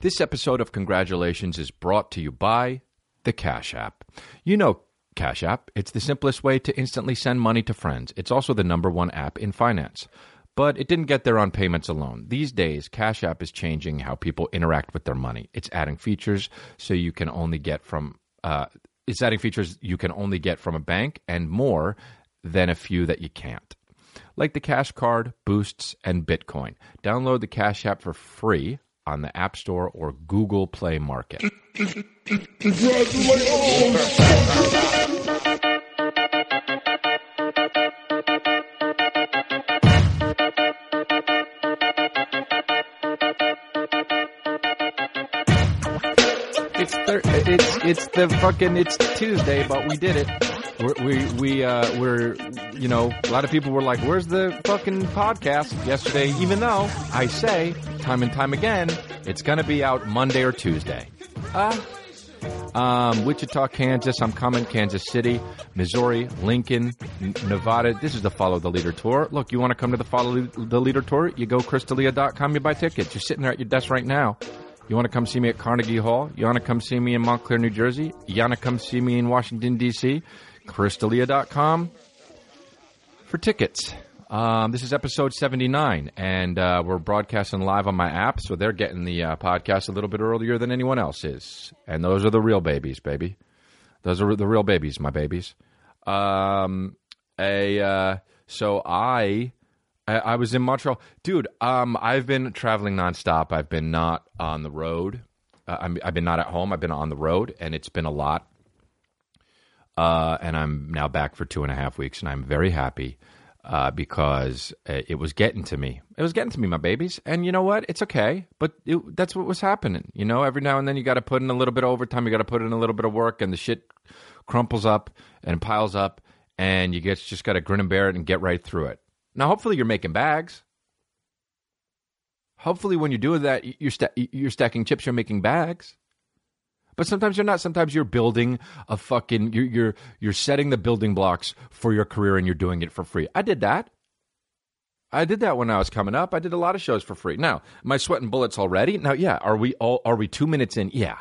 This episode of Congratulations is brought to you by the Cash App. You know Cash App, it's the simplest way to instantly send money to friends. It's also the number one app in finance. But it didn't get there on payments alone. These days, Cash App is changing how people interact with their money. It's adding features so you can only get from uh, it's adding features you can only get from a bank and more than a few that you can't. Like the Cash Card, Boosts, and Bitcoin. Download the Cash App for free on the App Store or Google Play Market. It's thir- it's it's the fucking it's Tuesday, but we did it. We're, we we uh we're you know a lot of people were like, "Where's the fucking podcast?" Yesterday, even though I say time and time again, it's gonna be out Monday or Tuesday. Uh um, Wichita, Kansas. I'm coming. Kansas City, Missouri, Lincoln, N- Nevada. This is the Follow the Leader tour. Look, you want to come to the Follow the Leader tour? You go ChrisDElia.com. You buy tickets. You're sitting there at your desk right now. You want to come see me at Carnegie Hall? You want to come see me in Montclair, New Jersey? You want to come see me in Washington, D.C.? ChrisDElia.com for tickets. Um, this is episode 79, and uh, we're broadcasting live on my app, so they're getting the uh, podcast a little bit earlier than anyone else is. And those are the real babies, baby. Those are the real babies, my babies. Um, a uh, so I, I I was in Montreal, dude. Um, I've been traveling nonstop. I've been not on the road. Uh, I'm, I've been not at home. I've been on the road, and it's been a lot. Uh, and I'm now back for two and a half weeks, and I'm very happy uh, because uh, it was getting to me. It was getting to me, my babies. And you know what? It's okay, but it, that's what was happening. You know, every now and then you got to put in a little bit of overtime. You got to put in a little bit of work, and the shit crumples up and piles up, and you get just got to grin and bear it and get right through it. Now, hopefully, you're making bags. Hopefully, when you're doing that, you're sta- you're stacking chips. You're making bags. But sometimes you're not. Sometimes you're building a fucking you're you're you're setting the building blocks for your career and you're doing it for free. I did that. I did that when I was coming up. I did a lot of shows for free. Now, am I sweating bullets already? Now, yeah. Are we all are we 2 minutes in? Yeah.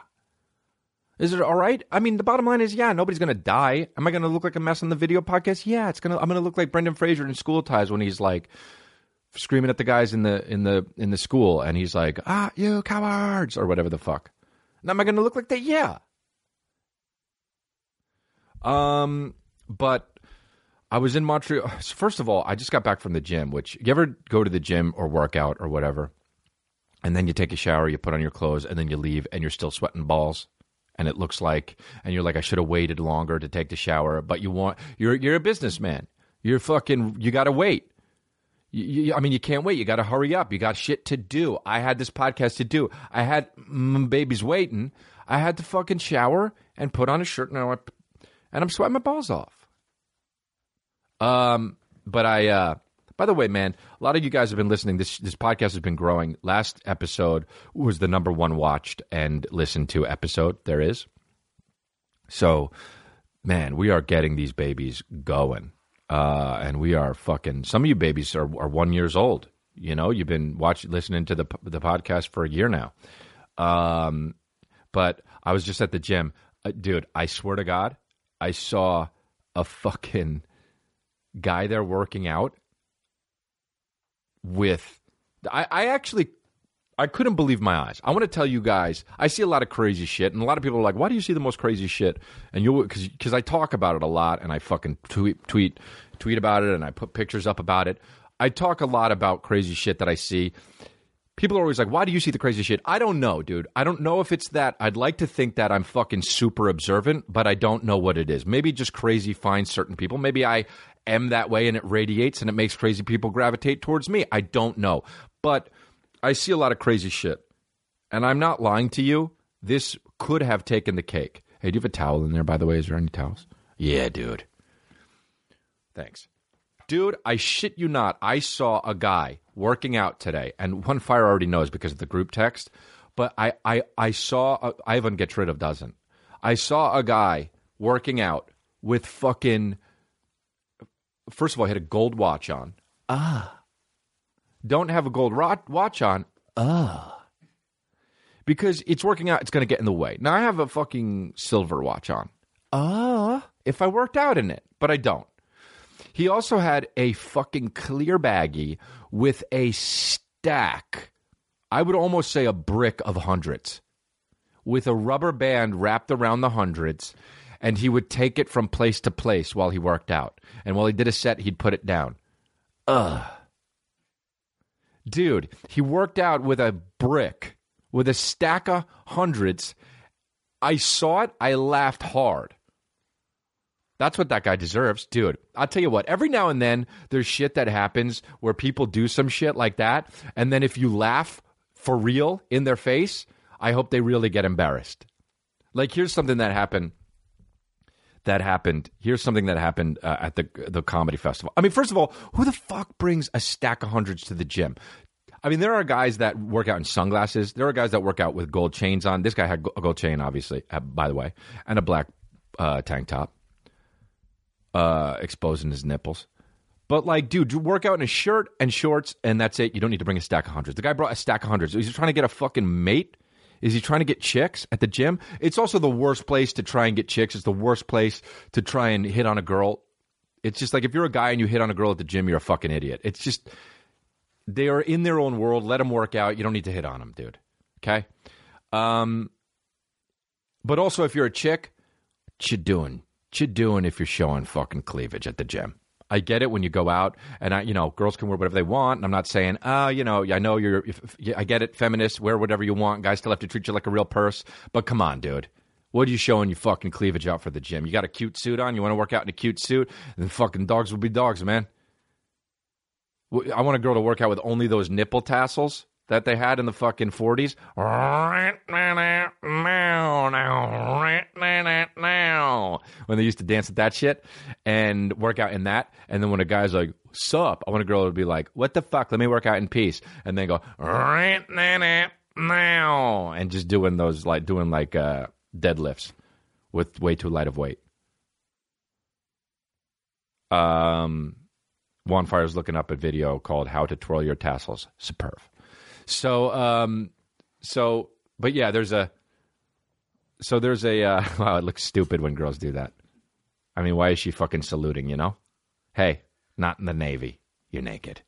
Is it all right? I mean, the bottom line is, yeah, nobody's going to die. Am I going to look like a mess on the video podcast? Yeah, it's going to I'm going to look like Brendan Fraser in School Ties when he's like screaming at the guys in the in the in the school and he's like, "Ah, you cowards" or whatever the fuck. Now, am I going to look like that? Yeah. Um, but I was in Montreal. First of all, I just got back from the gym. Which you ever go to the gym or work out or whatever, and then you take a shower, you put on your clothes, and then you leave, and you're still sweating balls, and it looks like, and you're like, I should have waited longer to take the shower, but you want, you're you're a businessman. You're fucking, you got to wait. You, you, I mean, you can't wait. You got to hurry up. You got shit to do. I had this podcast to do. I had mm, babies waiting. I had to fucking shower and put on a shirt, and, I, and I'm sweating my balls off. Um, but I, uh, by the way, man, a lot of you guys have been listening. This this podcast has been growing. Last episode was the number one watched and listened to episode there is. So, man, we are getting these babies going uh, and we are fucking. Some of you babies are, are one years old. You know, you've been watching, listening to the the podcast for a year now. Um, but I was just at the gym, uh, dude. I swear to God, I saw a fucking guy there working out with. I, I actually I couldn't believe my eyes. I want to tell you guys, I see a lot of crazy shit, and a lot of people are like, "Why do you see the most crazy shit?" And you, because because I talk about it a lot, and I fucking tweet tweet tweet about it, and I put pictures up about it. I talk a lot about crazy shit that I see. People are always like, "Why do you see the crazy shit?" I don't know, dude. I don't know if it's that. I'd like to think that I'm fucking super observant, but I don't know what it is. Maybe just crazy finds certain people. Maybe I am that way, and it radiates, and it makes crazy people gravitate towards me. I don't know, but I see a lot of crazy shit. And I'm not lying to you. This could have taken the cake. Hey, do you have a towel in there, by the way? Is there any towels? Yeah, dude. Thanks. Dude, I shit you not. I saw a guy working out today, and one fire already knows because of the group text. But I, I, I saw a, Ivan gets rid of doesn't. I saw a guy working out with fucking. First of all, he had a gold watch on. Ah. Don't have a gold watch on. Ah. because it's working out. It's going to get in the way. Now I have a fucking silver watch on. Uh, if I worked out in it, but I don't. He also had a fucking clear baggie with a stack. I would almost say a brick of hundreds with a rubber band wrapped around the hundreds. And he would take it from place to place while he worked out. And while he did a set, he'd put it down. Ugh. Dude, he worked out with a brick, with a stack of hundreds. I saw it, I laughed hard. That's what that guy deserves. Dude, I'll tell you what, every now and then there's shit that happens where people do some shit like that. And then if you laugh for real in their face, I hope they really get embarrassed. Like, here's something that happened. That happened. Here's something that happened uh, at the the comedy festival. I mean, first of all, who the fuck brings a stack of hundreds to the gym? I mean, there are guys that work out in sunglasses. There are guys that work out with gold chains on. This guy had a gold chain, obviously, uh, by the way, and a black uh, tank top uh, exposing his nipples. But like, dude, you work out in a shirt and shorts, and that's it. You don't need to bring a stack of hundreds. The guy brought a stack of hundreds. He's trying to get a fucking mate? Is he trying to get chicks at the gym? It's also the worst place to try and get chicks. It's the worst place to try and hit on a girl. It's just like if you're a guy and you hit on a girl at the gym, you're a fucking idiot. It's just they are in their own world. Let them work out. You don't need to hit on them, dude. Okay. Um, but also, if you're a chick, what you doing? What you doing if you're showing fucking cleavage at the gym? I get it when you go out, and I, you know, girls can wear whatever they want. And I'm not saying, uh, you know, I know you're, if, I get it, feminists wear whatever you want. Guys still have to treat you like a real purse, but come on, dude. What are you showing your fucking cleavage out for the gym? You got a cute suit on. You want to work out in a cute suit? Then fucking dogs will be dogs, man. I want a girl to work out with only those nipple tassels that they had in the fucking 40s. When they used to dance at that shit and work out in that. And then when a guy's like, sup, I want a girl to be like, what the fuck? Let me work out in peace. And then go, and just doing those, like, doing like uh, deadlifts with way too light of weight. Um, Juan is looking up a video called "How to Twirl Your Tassels." Superb. So, um, so, but yeah, there's a, so there's a, uh, wow, it looks stupid when girls do that. I mean, why is she fucking saluting, you know? Hey, not in the Navy. You're naked.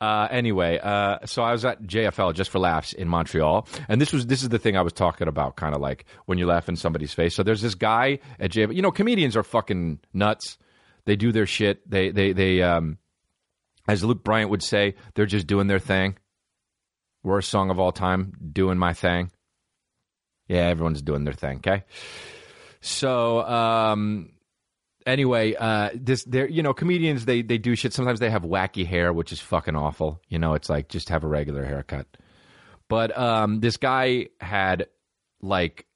Uh, anyway, uh, so I was at JFL just for laughs in Montreal, and this was this is the thing I was talking about, kind of like when you laugh in somebody's face. So there's this guy at JFL. You know, comedians are fucking nuts. They do their shit. They they they um, as Luke Bryan would say, they're just doing their thing. Worst song of all time, Doing My Thing. Yeah, everyone's doing their thing, okay? So, um, anyway, uh, this there, you know, comedians they they do shit. Sometimes they have wacky hair, which is fucking awful. You know, it's like just have a regular haircut. But um, this guy had like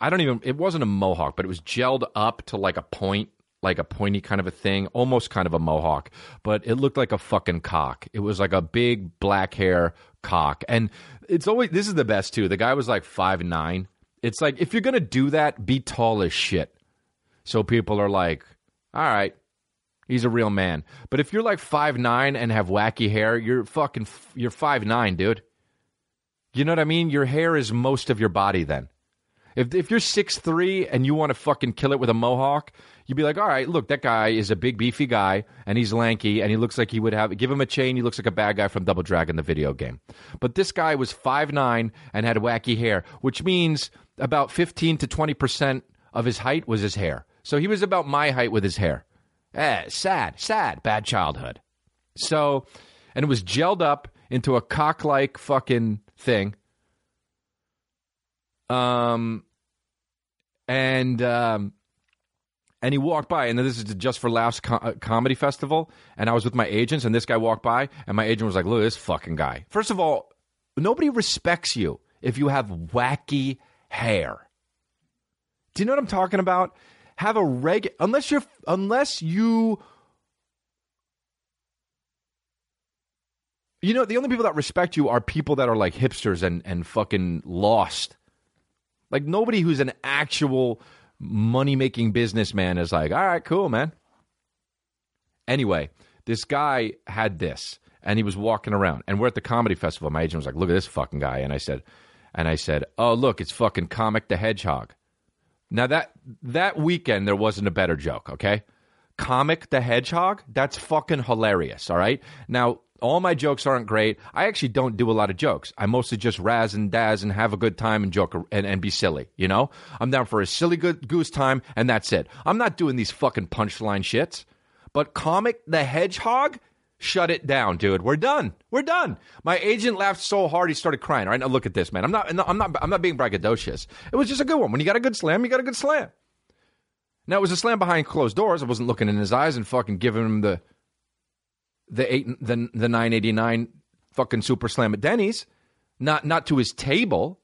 I don't even. It wasn't a mohawk, but it was gelled up to like a point, like a pointy kind of a thing, almost kind of a mohawk, but it looked like a fucking cock. It was like a big black hair cock. And it's always this is the best too. The guy was like five nine. It's like if you're gonna do that, be tall as shit. So people are like, all right, he's a real man. But if you're like five nine and have wacky hair, you're fucking you're five nine, dude. You know what I mean? Your hair is most of your body then. If if you're six three and you want to fucking kill it with a mohawk, you'd be like, all right, look, that guy is a big beefy guy and he's lanky and he looks like he would have give him a chain. He looks like a bad guy from Double Dragon, the video game. But this guy was five nine and had wacky hair, which means about fifteen to twenty percent of his height was his hair. So he was about my height with his hair. Eh, sad, sad, bad childhood. So, and it was gelled up into a cock like fucking thing. Um, and um, and he walked by, and this is just for laughs co- uh, comedy festival, and I was with my agents, and this guy walked by, and my agent was like, "Look at this fucking guy." First of all, nobody respects you if you have wacky hair. Do you know what I'm talking about? Have a reg unless you're unless you You know, the only people that respect you are people that are like hipsters and and fucking lost. Like nobody who's an actual money making businessman is like, all right, cool, man. Anyway, this guy had this and he was walking around and we're at the comedy festival. My agent was like, look at this fucking guy. And I said, and I said, "Oh, look, it's fucking Comic the Hedgehog." Now that that weekend there wasn't a better joke, okay? Comic the Hedgehog, that's fucking hilarious, all right? Now, all my jokes aren't great. I actually don't do a lot of jokes. I mostly just razz and dazz and have a good time and joke and, and be silly, you know? I'm down for a silly good goose time and that's it. I'm not doing these fucking punchline shits. But Comic the Hedgehog, shut it down, dude. We're done. We're done. My agent laughed so hard he started crying. All right, now look at this, man. I'm not. I'm not. I'm not being braggadocious. It was just a good one. When you got a good slam, you got a good slam. Now it was a slam behind closed doors. I wasn't looking in his eyes and fucking giving him the the eight the the nine eighty nine fucking super slam at Denny's. Not not to his table,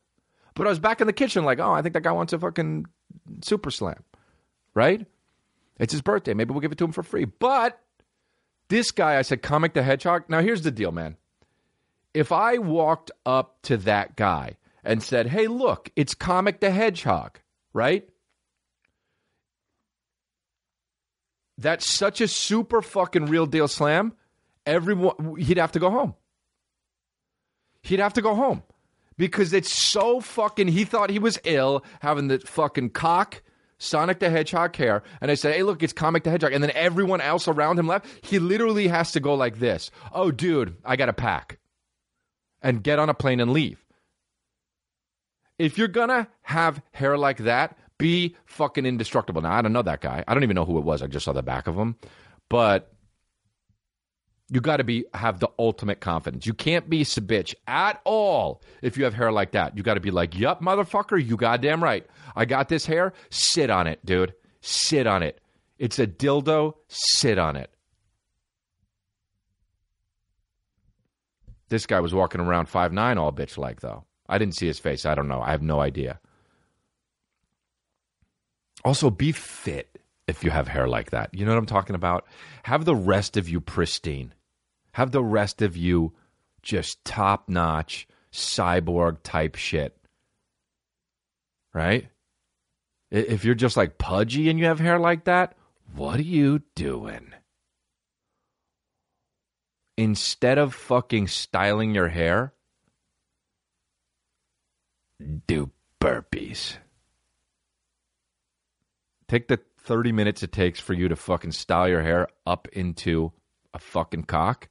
but I was back in the kitchen like, oh, I think that guy wants a fucking super slam, right? It's his birthday. Maybe we'll give it to him for free. But this guy, I said, Comic the Hedgehog. Now, here's the deal, man. If I walked up to that guy and said, hey, look, it's Comic the Hedgehog, right? That's such a super fucking real deal slam. Everyone, he'd have to go home. He'd have to go home because it's so fucking. He thought he was ill having the fucking cock Sonic the Hedgehog hair, and I said, "Hey, look, it's Comic the Hedgehog," and then everyone else around him left. He literally has to go like this. Oh, dude, I got to pack, and get on a plane and leave. If you're gonna have hair like that, be fucking indestructible. Now I don't know that guy. I don't even know who it was. I just saw the back of him, but you got to be have the ultimate confidence. You can't be a bitch at all if you have hair like that. You got to be like, "Yup, motherfucker, you goddamn right. I got this hair. Sit on it, dude. Sit on it. It's a dildo. Sit on it." This guy was walking around five nine all bitch like though. I didn't see his face. I don't know. I have no idea. Also, be fit if you have hair like that. You know what I'm talking about? Have the rest of you pristine. Have the rest of you just top notch cyborg type shit. Right? If you're just like pudgy and you have hair like that, what are you doing? Instead of fucking styling your hair, do burpees. Take the 30 minutes it takes for you to fucking style your hair up into a fucking cock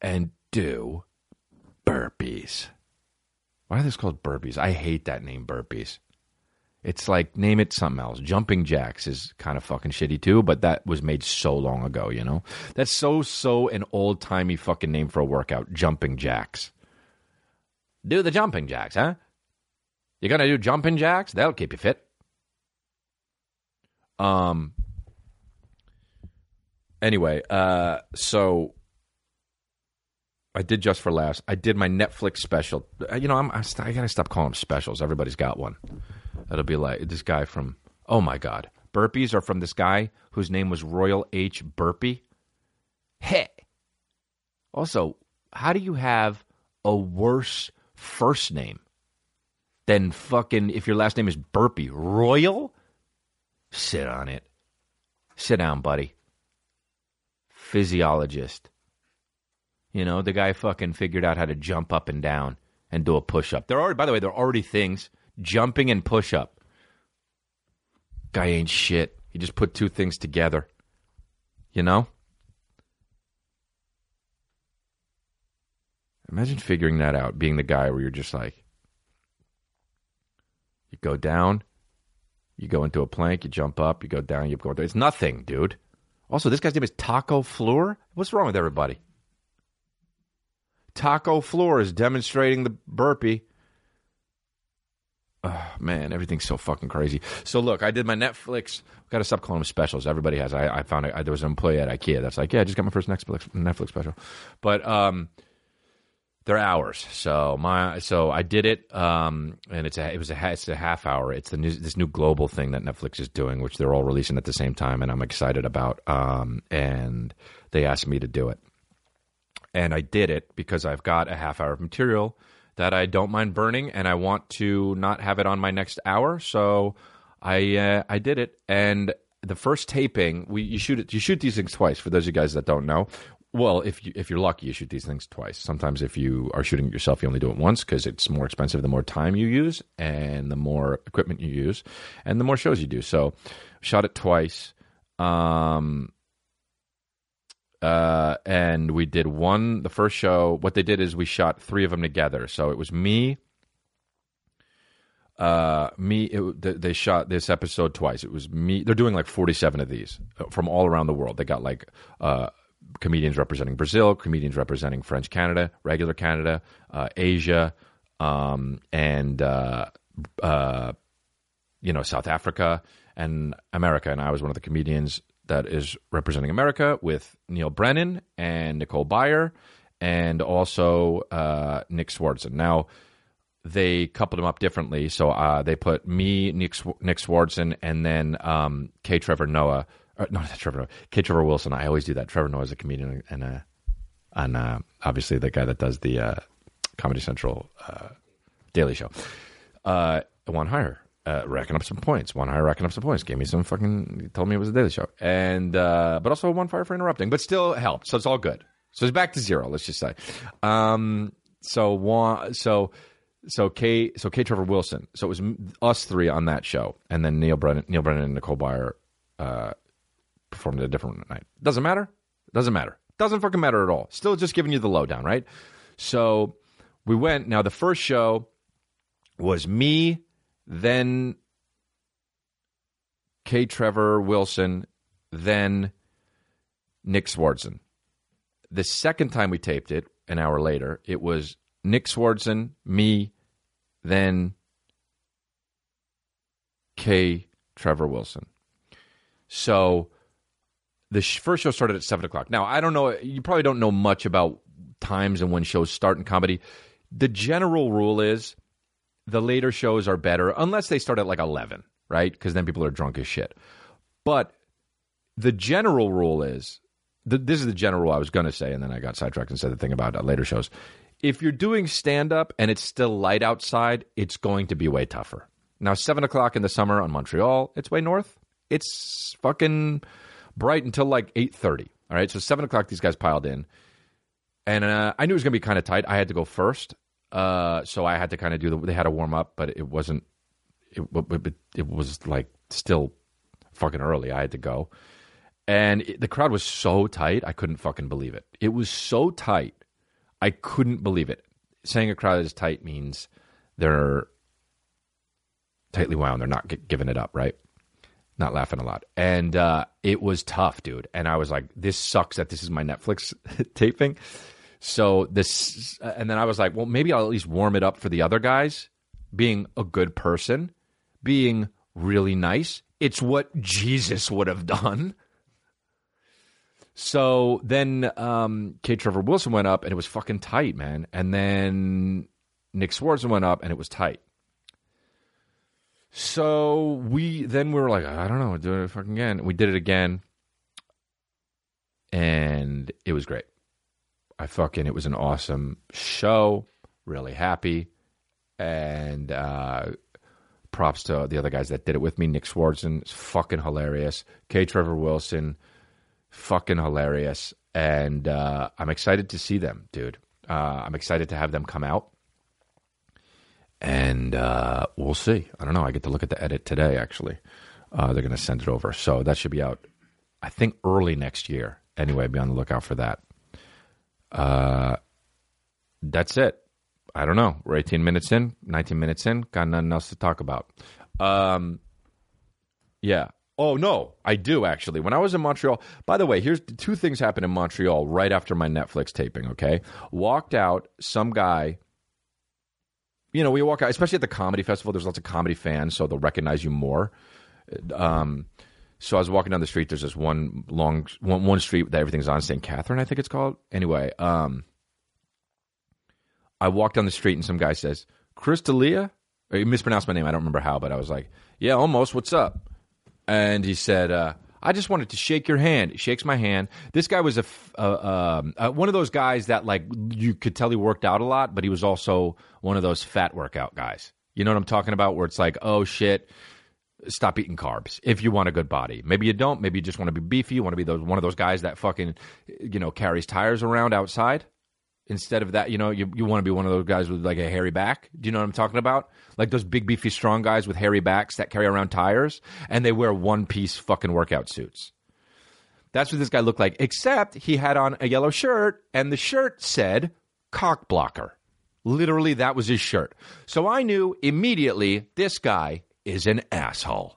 and do burpees. Why are this called burpees? I hate that name, burpees. It's like name it something else. Jumping jacks is kind of fucking shitty too, but that was made so long ago, you know? That's so so an old timey fucking name for a workout. Jumping jacks. Do the jumping jacks, huh? You're gonna do jumping jacks? That'll keep you fit. Um anyway, uh so I did just for laughs. I did my Netflix special. Uh, you know, I'm, I, I gotta stop calling them specials. Everybody's got one. It'll be like this guy from. Oh my God, burpees are from this guy whose name was Royal H. Burpee. Hey. Also, how do you have a worse first name than fucking if your last name is Burpee? Royal? Sit on it. Sit down, buddy. Physiologist. You know, the guy fucking figured out how to jump up and down and do a push up. There are, by the way, there are already things jumping and push up. Guy ain't shit. He just put two things together. You know? Imagine figuring that out, being the guy where you're just like, you go down, you go into a plank, you jump up, you go down, you go down. It's nothing, dude. Also, this guy's name is Taco Floor. What's wrong with everybody? Taco Floor is demonstrating the burpee. Oh, man, everything's so fucking crazy. So look, I did my Netflix. Got to stop calling them specials. Everybody has. I, I found I, there was an employee at IKEA that's like, yeah, I just got my first Netflix Netflix special, but um, they're hours. So my so I did it, um, and it's a it was a it's a half hour. It's the new, this new global thing that Netflix is doing, which they're all releasing at the same time, and I'm excited about. Um, and they asked me to do it, and I did it because I've got a half hour of material that I don't mind burning, and I want to not have it on my next hour. So I uh, I did it, and the first taping we you shoot it you shoot these things twice for those of you guys that don't know. Well, if you if you're lucky, you shoot these things twice. Sometimes, if you are shooting it yourself, you only do it once because it's more expensive the more time you use and the more equipment you use and the more shows you do. So, shot it twice. Um, uh, and we did one. The first show, what they did is we shot three of them together. So it was me. Uh, me. It, they shot this episode twice. It was me. They're doing like forty-seven of these uh, from all around the world. They got like uh, comedians representing Brazil, comedians representing French Canada, regular Canada, uh, Asia, um, and uh, uh, you know South Africa and America. And I was one of the comedians that is representing America with Neal Brennan and Nicole Byer and also uh, Nick Swardson. Now, they coupled them up differently. So uh, they put me, Nick, Nick Swardson, and then um, K. Trevor Noah. No, not Trevor Noah. K. Trevor Wilson. I always do that. Trevor Noah is a comedian and, uh, and uh, obviously the guy that does the uh, Comedy Central uh, Daily Show. Uh, one higher uh, racking up some points. One higher racking up some points. Gave me some fucking. Told me it was a daily show, and uh, but also one fire for interrupting. But still helped, so it's all good. So it's back to zero. Let's just say. Um, so one. So so K. So K. Trevor Wilson. So it was us three on that show, and then Neal Brennan, Neal Brennan, and Nicole Byer uh, performed a different night. Doesn't matter. Doesn't matter. Doesn't fucking matter at all. Still just giving you the lowdown, right? So we went. Now the first show was me then K. Trevor Wilson, then Nick Swardson. The second time we taped it, an hour later, it was Nick Swardson, me, then K. Trevor Wilson. So the first show started at 7 o'clock. Now, I don't know, you probably don't know much about times and when shows start in comedy. The general rule is the later shows are better unless they start at like 11, right? Because then people are drunk as shit. But the general rule is this is the general rule I was going to say, and then I got sidetracked and said the thing about uh, later shows. If you're doing stand up and it's still light outside, it's going to be way tougher. Now, 7 o'clock in the summer on Montreal, it's way north. It's fucking bright until like 8.30. All right, so 7 o'clock, these guys piled in. And uh, I knew it was going to be kind of tight. I had to go first. Uh, so I had to kind of do the. They had to warm up, but it wasn't. It, it, it was like still fucking early. I had to go, and it, the crowd was so tight. I couldn't fucking believe it. It was so tight. I couldn't believe it. Saying a crowd is tight means they're tightly wound. They're not g- giving it up, right? Not laughing a lot. And uh, it was tough, dude. And I was like, this sucks that this is my Netflix taping so this, and then I was like, well, maybe I'll at least warm it up for the other guys. Being a good person, being really nice. It's what Jesus would have done. So then um, K. Trevor Wilson went up and it was fucking tight, man. And then Nick Swardson went up and it was tight. So we then we were like, I don't know, do it fucking again. We did it again, and it was great. I fucking it was an awesome show. Really happy, and uh, props to the other guys that did it with me. Nick Swardson, fucking hilarious. K. Trevor Wilson, fucking hilarious, and uh, I'm excited to see them, dude. Uh, I'm excited to have them come out, and uh, we'll see. I don't know. I get to look at the edit today. Actually, uh, they're going to send it over, so that should be out. I think early next year. Anyway, be on the lookout for that. Uh, that's it. I don't know. We're 18 minutes in, 19 minutes in. Got nothing else to talk about. Um, yeah. Oh no, I do actually. When I was in Montreal, by the way, here's two things happened in Montreal right after my Netflix taping. Okay, walked out. Some guy. You know, we walk out, especially at the comedy festival. There's lots of comedy fans, so they'll recognize you more. Um, so I was walking down the street. There's this one long one, one street that everything's on, St. Catherine, I think it's called. Anyway, um, I walk down the street and some guy says, Chris D'Elia? He mispronounced my name. I don't remember how, but I was like, yeah, almost. What's up? And he said, uh, I just wanted to shake your hand. He shakes my hand. This guy was a, uh, uh, one of those guys that like you could tell he worked out a lot, but he was also one of those fat workout guys. You know what I'm talking about? Where it's like, oh shit, stop eating carbs if you want a good body. Maybe you don't. Maybe you just want to be beefy. You want to be those one of those guys that fucking you know carries tires around outside. Instead of that, you know, you, you want to be one of those guys with like a hairy back. Do you know what I'm talking about? Like those big beefy strong guys with hairy backs that carry around tires and they wear one piece fucking workout suits. That's what this guy looked like, except he had on a yellow shirt and the shirt said cock blocker. Literally, that was his shirt. So I knew immediately this guy is an asshole.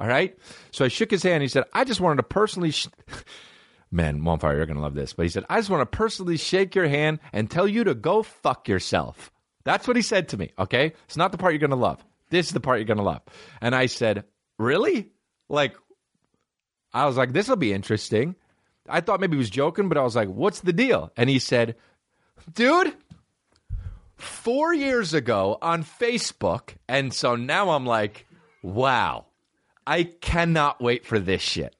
All right. So I shook his hand. He said, I just wanted to personally. Sh- Man, Monfire, you're going to love this. But he said, I just want to personally shake your hand and tell you to go fuck yourself. That's what he said to me. Okay. It's not the part you're going to love. This is the part you're going to love. And I said, Really? Like, I was like, This will be interesting. I thought maybe he was joking, but I was like, What's the deal? And he said, Dude, four years ago on Facebook. And so now I'm like, wow, I cannot wait for this shit.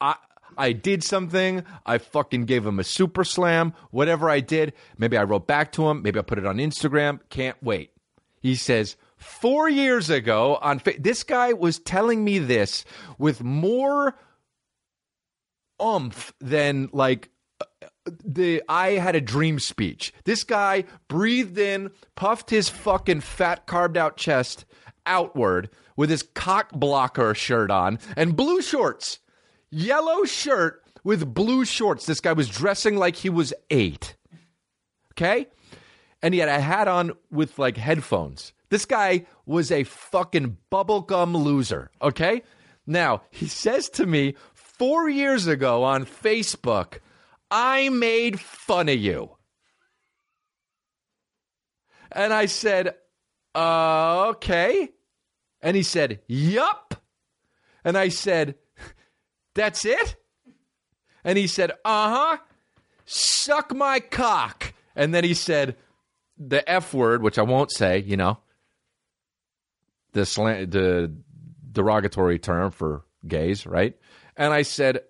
I I did something. I fucking gave him a super slam. Whatever I did, maybe I wrote back to him. Maybe I put it on Instagram. Can't wait. He says, four years ago on fa- this guy was telling me this with more umph than like the I had a dream speech. This guy breathed in, puffed his fucking fat carved out chest outward with his cock blocker shirt on and blue shorts. Yellow shirt with blue shorts. This guy was dressing like he was 8. Okay? And he had a hat on with like headphones. This guy was a fucking bubblegum loser, okay? Now, he says to me 4 years ago on Facebook, I made fun of you. And I said, uh, okay. And he said, yup. And I said, that's it? And he said, uh huh. Suck my cock. And then he said the F word, which I won't say, you know, the, slant, the derogatory term for gays, right? And I said,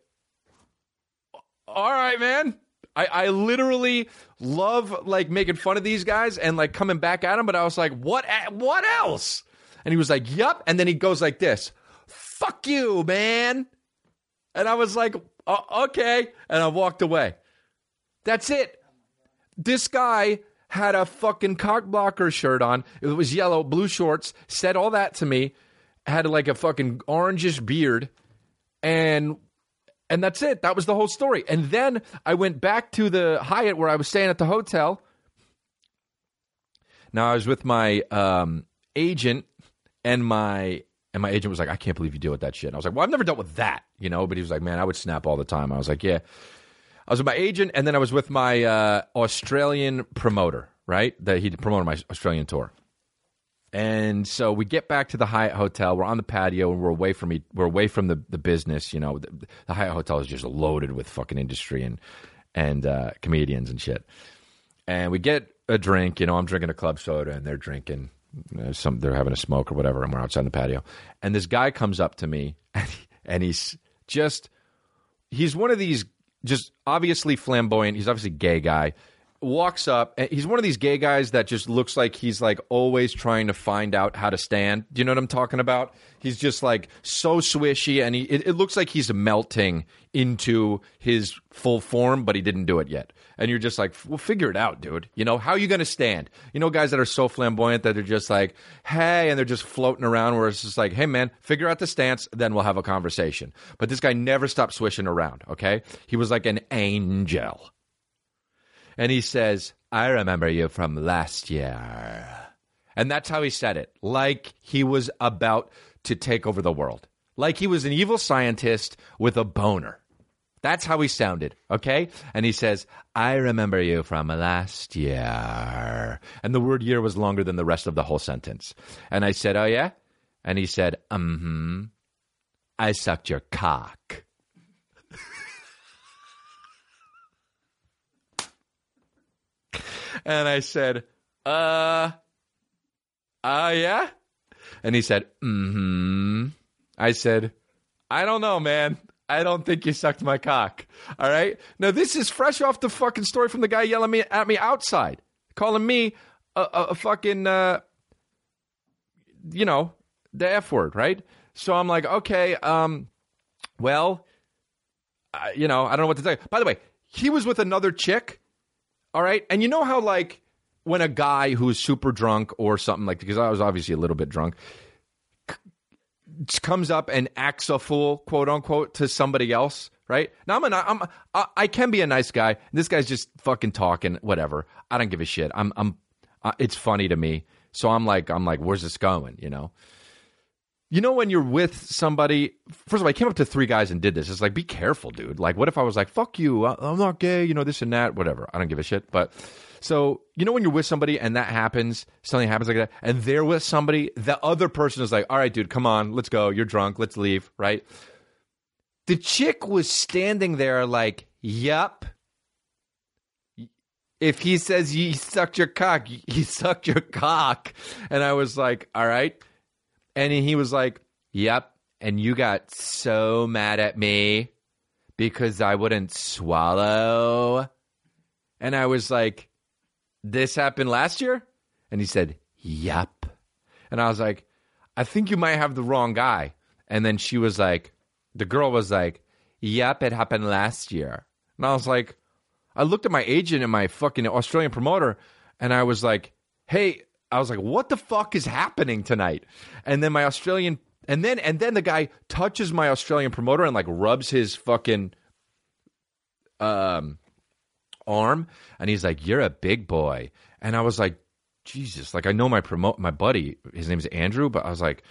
all right, man. I, I literally love like making fun of these guys and like coming back at them, but I was like, what what else? And he was like, Yup. And then he goes like this, fuck you, man. And I was like, oh, okay. And I walked away. That's it. This guy had a fucking cock blocker shirt on. It was yellow, blue shorts, said all that to me, had like a fucking orangish beard, and and that's it. That was the whole story. And then I went back to the Hyatt where I was staying at the hotel. Now I was with my um, agent, and my and my agent was like, "I can't believe you deal with that shit." And I was like, "Well, I've never dealt with that, you know." But he was like, "Man, I would snap all the time." I was like, "Yeah." I was with my agent, and then I was with my uh, Australian promoter, right? That he promoted my Australian tour. And so we get back to the Hyatt Hotel. We're on the patio and we're away from. We're away from the, the business. You know, the, the Hyatt Hotel is just loaded with fucking industry and and uh, comedians and shit. And we get a drink. You know, I'm drinking a club soda and they're drinking you know, some. They're having a smoke or whatever. And we're outside the patio. And this guy comes up to me and, he, and he's just he's one of these just obviously flamboyant. He's obviously gay guy walks up. And he's one of these gay guys that just looks like he's like always trying to find out how to stand. Do you know what I'm talking about? He's just like so swishy, and he it, it looks like he's melting into his full form, but he didn't do it yet. And you're just like, well, figure it out, dude. You know, how are you to stand? You know, guys that are so flamboyant that they're just like, hey, and they're just floating around where it's just like, hey, man, figure out the stance, then we'll have a conversation. But this guy never stopped swishing around, okay? He was like an angel and he says, I remember you from last year. And that's how he said it, like he was about to take over the world, like he was an evil scientist with a boner. That's how he sounded, okay? And he says, I remember you from last year. And the word year was longer than the rest of the whole sentence. And I said, Oh, yeah? And he said, Mm hmm. I sucked your cock. And I said, uh, uh, yeah? And he said, mm hmm. I said, I don't know, man. I don't think you sucked my cock. All right. Now, this is fresh off the fucking story from the guy yelling me, at me outside, calling me a, a, a fucking, uh, you know, the F word, right? So I'm like, okay, um, well, you know, I don't know what to say. By the way, he was with another chick, all right? And you know how, like, when a guy who's super drunk or something like, because I was obviously a little bit drunk, c- comes up and acts a fool, quote unquote, to somebody else, right? Now I'm, an, I'm I, I can be a nice guy. This guy's just fucking talking, whatever. I don't give a shit. I'm, I'm, uh, it's funny to me. So I'm like, I'm like, where's this going? You know. You know when you're with somebody. First of all, I came up to three guys and did this. It's like, be careful, dude. Like, what if I was like, "Fuck you, I'm not gay," you know, this and that, whatever. I don't give a shit. But so you know when you're with somebody and that happens, something happens like that, and they're with somebody, the other person is like, "All right, dude, come on, let's go. You're drunk. Let's leave." Right? The chick was standing there like, "Yup." If he says he sucked your cock, he sucked your cock, and I was like, "All right." And he was like, Yep. And you got so mad at me because I wouldn't swallow. And I was like, This happened last year? And he said, Yep. And I was like, I think you might have the wrong guy. And then she was like, The girl was like, Yep, it happened last year. And I was like, I looked at my agent and my fucking Australian promoter and I was like, Hey, I was like, what the fuck is happening tonight? And then my Australian and then and then the guy touches my Australian promoter and like rubs his fucking um arm and he's like, You're a big boy. And I was like, Jesus, like I know my promote my buddy, his name's Andrew, but I was like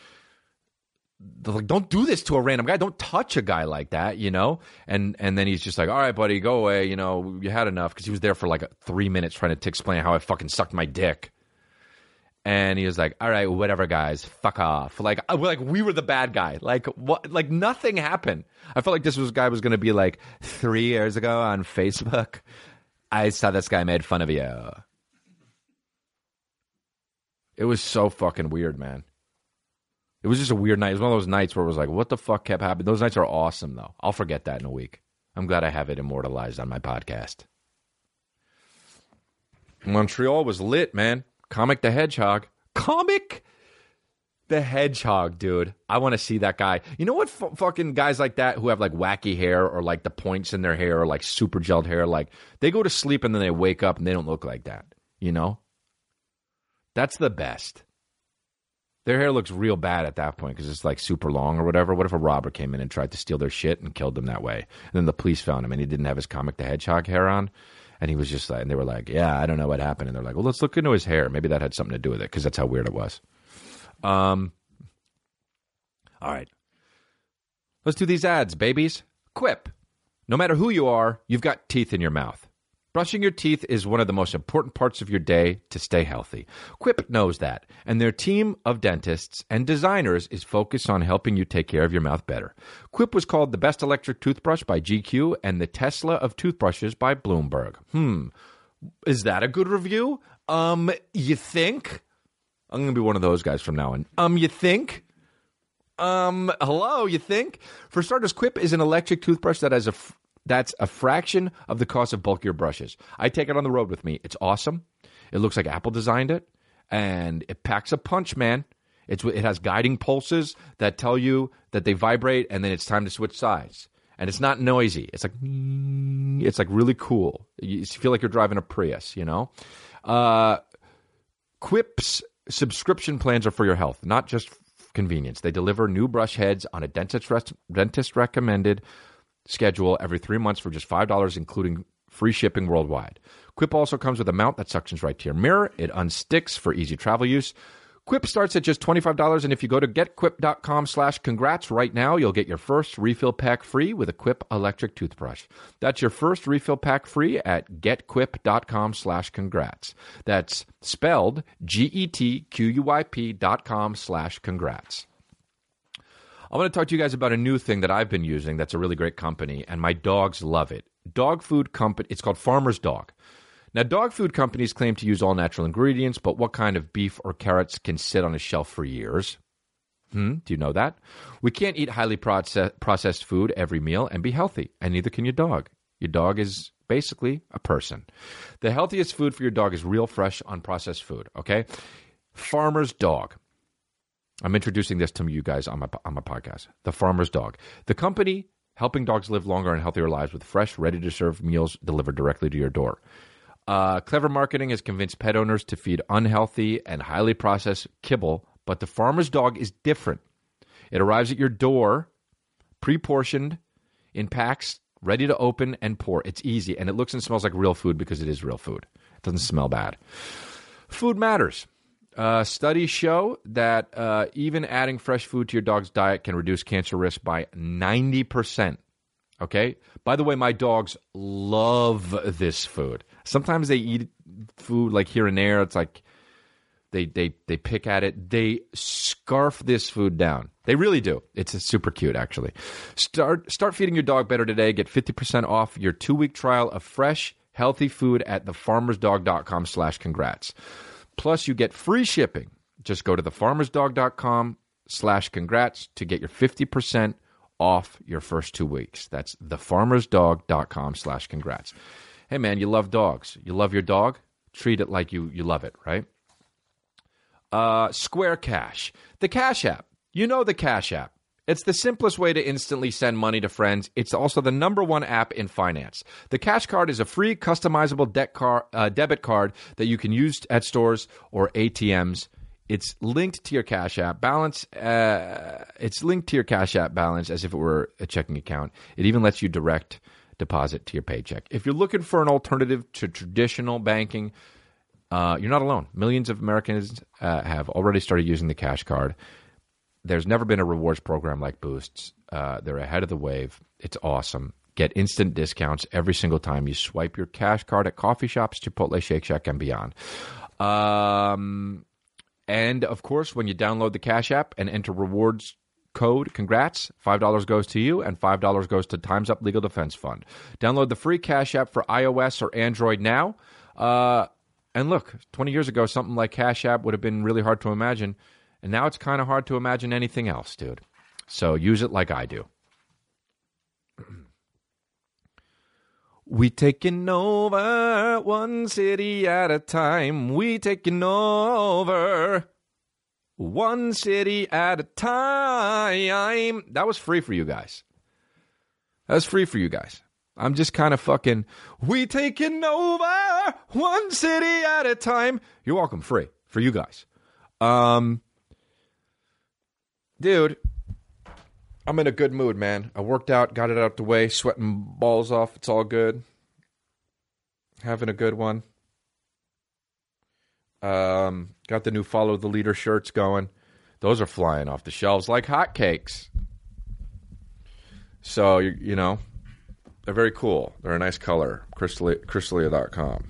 like, don't do this to a random guy. Don't touch a guy like that, you know. And and then he's just like, all right, buddy, go away. You know, you had enough because he was there for like three minutes trying to explain how I fucking sucked my dick and he was like, "All right, whatever, guys, fuck off." Like, I- like we were the bad guy. Like, what? Like nothing happened. I felt like this was guy was going to be like three years ago on Facebook. I saw this guy made fun of you. It was so fucking weird, man. It was just a weird night. It was one of those nights where it was like, what the fuck kept happening? Those nights are awesome, though. I'll forget that in a week. I'm glad I have it immortalized on my podcast. Montreal was lit, man. Comic the Hedgehog. Comic the Hedgehog, dude. I want to see that guy. You know what? F- fucking guys like that who have like wacky hair or like the points in their hair or like super gelled hair, like they go to sleep and then they wake up and they don't look like that. You know? That's the best. Their hair looks real bad at that point because it's like super long or whatever. What if a robber came in and tried to steal their shit and killed them that way? And then the police found him and he didn't have his comic the hedgehog hair on. And he was just like, and they were like, yeah, I don't know what happened. And they're like, well, let's look into his hair. Maybe that had something to do with it because that's how weird it was. Um, all right. Let's do these ads, babies. Quip. No matter who you are, you've got teeth in your mouth. Brushing your teeth is one of the most important parts of your day to stay healthy. Quip knows that, and their team of dentists and designers is focused on helping you take care of your mouth better. Quip was called the best electric toothbrush by GQ and the Tesla of toothbrushes by Bloomberg. Hmm. Is that a good review? Um, you think? I'm going to be one of those guys from now on. Um, you think? Um, hello, you think? For starters, Quip is an electric toothbrush that has a that's a fraction of the cost of bulkier brushes. I take it on the road with me. It's awesome. It looks like Apple designed it, and it packs a punch, man. It's it has guiding pulses that tell you that they vibrate, and then it's time to switch sides. And it's not noisy. It's like it's like really cool. You feel like you're driving a Prius, you know. Uh, Quip's subscription plans are for your health, not just convenience. They deliver new brush heads on a dentist rest, dentist recommended schedule every three months for just five dollars, including free shipping worldwide. Quip also comes with a mount that suctions right to your mirror. It unsticks for easy travel use. Quip starts at just $25, and if you go to getquip.com slash congrats right now, you'll get your first refill pack free with a Quip electric toothbrush. That's your first refill pack free at getquip.com slash congrats. That's spelled G-E-T-Q-U-I-P dot com slash congrats. I want to talk to you guys about a new thing that I've been using that's a really great company, and my dogs love it. Dog food company, it's called Farmer's Dog. Now, dog food companies claim to use all natural ingredients, but what kind of beef or carrots can sit on a shelf for years? Hmm, do you know that? We can't eat highly process- processed food every meal and be healthy, and neither can your dog. Your dog is basically a person. The healthiest food for your dog is real, fresh, unprocessed food, okay? Farmer's Dog. I'm introducing this to you guys on my on my podcast. The Farmer's Dog, the company helping dogs live longer and healthier lives with fresh, ready to serve meals delivered directly to your door. Uh, clever marketing has convinced pet owners to feed unhealthy and highly processed kibble, but the Farmer's Dog is different. It arrives at your door, pre portioned in packs, ready to open and pour. It's easy, and it looks and smells like real food because it is real food. It doesn't smell bad. Food matters. Uh, studies show that uh, even adding fresh food to your dog's diet can reduce cancer risk by 90%. Okay? By the way, my dogs love this food. Sometimes they eat food like here and there. It's like they, they, they pick at it. They scarf this food down. They really do. It's super cute, actually. Start, start feeding your dog better today. Get 50% off your two week trial of fresh, healthy food at thefarmersdog.com slash congrats. Plus, you get free shipping. Just go to thefarmersdog.com slash congrats to get your 50% off your first two weeks. That's thefarmersdog.com slash congrats. Hey, man, you love dogs. You love your dog? Treat it like you, you love it, right? Uh, Square Cash, the Cash App. You know the Cash App. It's the simplest way to instantly send money to friends. It's also the number one app in finance. The Cash Card is a free, customizable debt car, uh, debit card that you can use at stores or ATMs. It's linked to your Cash App balance. Uh, it's linked to your Cash App balance as if it were a checking account. It even lets you direct deposit to your paycheck. If you're looking for an alternative to traditional banking, uh, you're not alone. Millions of Americans uh, have already started using the Cash Card there's never been a rewards program like Boosts. Uh, they're ahead of the wave. It's awesome. Get instant discounts every single time you swipe your cash card at coffee shops, Chipotle, Shake Shack, and beyond. Um, and of course, when you download the Cash App and enter rewards code congrats $5 goes to you and $5 goes to times up legal defense fund download the free cash app for ios or android now uh, and look 20 years ago something like cash app would have been really hard to imagine and now it's kind of hard to imagine anything else, dude. So use it like I do. We taking over one city at a time. We taking over one city at a time. That was free for you guys. That was free for you guys. I'm just kind of fucking. We taking over one city at a time. You're welcome. Free for you guys. Um, dude, I'm in a good mood, man. I worked out, got it out the way, sweating balls off. It's all good. Having a good one. Um, got the new follow the leader shirts going. Those are flying off the shelves like hotcakes. So you, you know, they're very cool. They're a nice color. Crystalia, ChrisDElia.com.